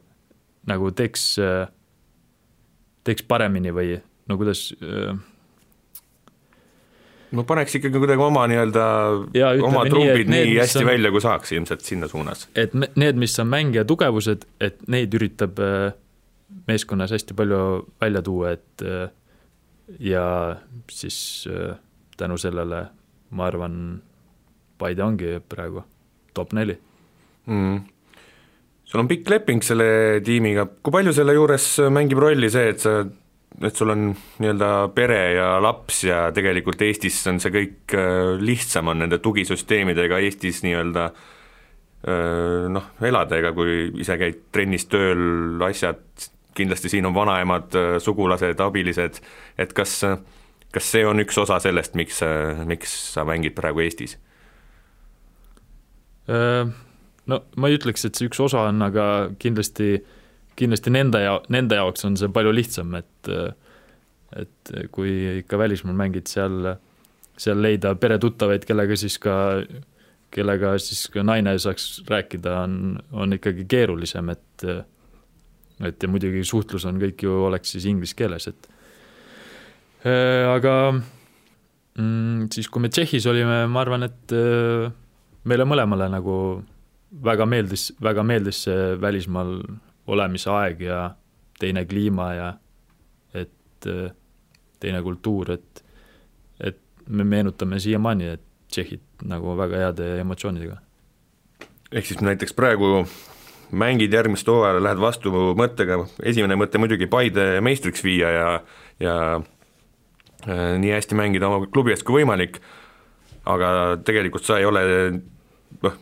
nagu teeks äh,, teeks paremini või no kuidas äh, no paneks ikkagi kuidagi oma nii-öelda, oma trumbid nii, nii hästi on, välja, kui saaks ilmselt sinna suunas. et need, mis on mängija tugevused, et neid üritab äh, meeskonnas hästi palju välja tuua, et äh, ja siis äh, tänu sellele ma arvan, Paide ongi praegu top neli. Mm sul on pikk leping selle tiimiga, kui palju selle juures mängib rolli see, et sa, et sul on nii-öelda pere ja laps ja tegelikult Eestis on see kõik äh, lihtsam, on nende tugisüsteemidega Eestis nii-öelda noh, elada, ega kui ise käid trennis tööl, asjad, kindlasti siin on vanaemad, äh, sugulased, abilised, et kas, kas see on üks osa sellest, miks, miks sa mängid praegu Eestis? no ma ei ütleks, et see üks osa on, aga kindlasti, kindlasti nende ja nende jaoks on see palju lihtsam, et et kui ikka välismaal mängid, seal, seal leida peretuttavaid, kellega siis ka, kellega siis ka naine saaks rääkida, on, on ikkagi keerulisem, et et ja muidugi suhtlus on kõik ju, oleks siis inglise keeles, et aga mm, siis, kui me Tšehhis olime, ma arvan, et meile mõlemale nagu väga meeldis, väga meeldis see välismaal olemise aeg ja teine kliima ja et teine kultuur, et, et me meenutame siiamaani, et tšehhid nagu väga heade emotsioonidega. ehk siis näiteks praegu mängid järgmist hooajal, lähed vastu mõttega, esimene mõte muidugi Paide meistriks viia ja, ja äh, nii hästi mängida oma klubi eest kui võimalik, aga tegelikult sa ei ole noh,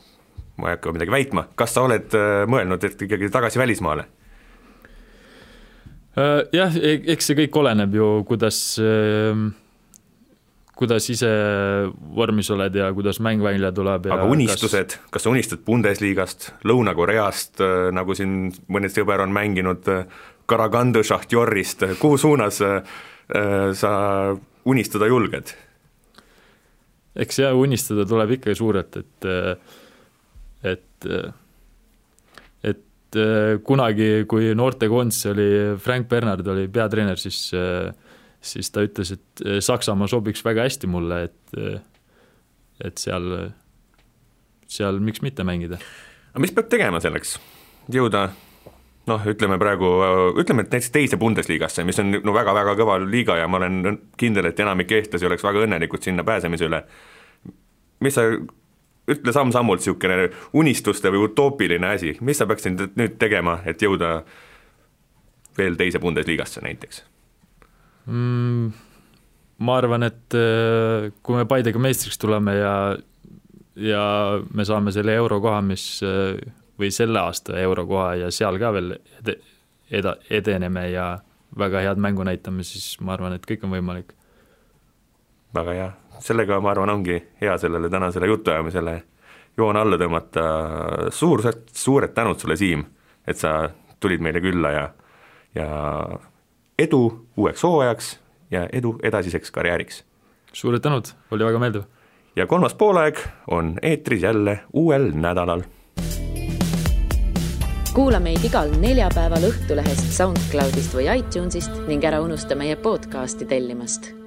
ma ei hakka midagi väitma, kas sa oled äh, mõelnud, et ikkagi tagasi välismaale? Äh, jah, e-, eks see kõik oleneb ju, kuidas, ähm, kuidas ise vormis oled ja kuidas mäng välja tuleb aga unistused kas..., kas sa unistad Bundesliigast, Lõuna-Koreast, äh, nagu siin mõni sõber on mänginud, Karagandu Šahtjorist, kuhu suunas sa unistada julged? eks jah, unistada tuleb ikka suurelt, et et, et kunagi, kui noortekoondis oli, Frank Bernard oli peatreener, siis, siis ta ütles, et Saksamaa sobiks väga hästi mulle, et, et seal, seal miks mitte mängida. aga mis peab tegema selleks, jõuda noh, ütleme praegu, ütleme, et näiteks teise Bundesligasse, mis on no väga-väga kõva liiga ja ma olen kindel, et enamik eestlasi oleks väga õnnelikud sinna pääsemise üle. mis sa ütle samm-sammult niisugune unistuste või utoopiline asi, mis sa peaksid nüüd tegema, et jõuda veel teise Bundesligasse näiteks mm,? ma arvan, et äh, kui me Paidega meistriks tuleme ja, ja me saame selle eurokoha, mis äh, või selle aasta eurokoha ja seal ka veel ed-, eda-, edeneme ja väga head mängu näitame, siis ma arvan, et kõik on võimalik. väga hea sellega ma arvan, ongi hea sellele tänasele jutuajamisele joon alla tõmmata, suur, suured tänud sulle, Siim, et sa tulid meile külla ja, ja edu uueks hooajaks ja edu edasiseks karjääriks! suured tänud, oli väga meeldiv! ja kolmas poolaeg on eetris jälle uuel nädalal kuula meid igal neljapäeval Õhtulehest, SoundCloudist või iTunesist ning ära unusta meie podcasti tellimast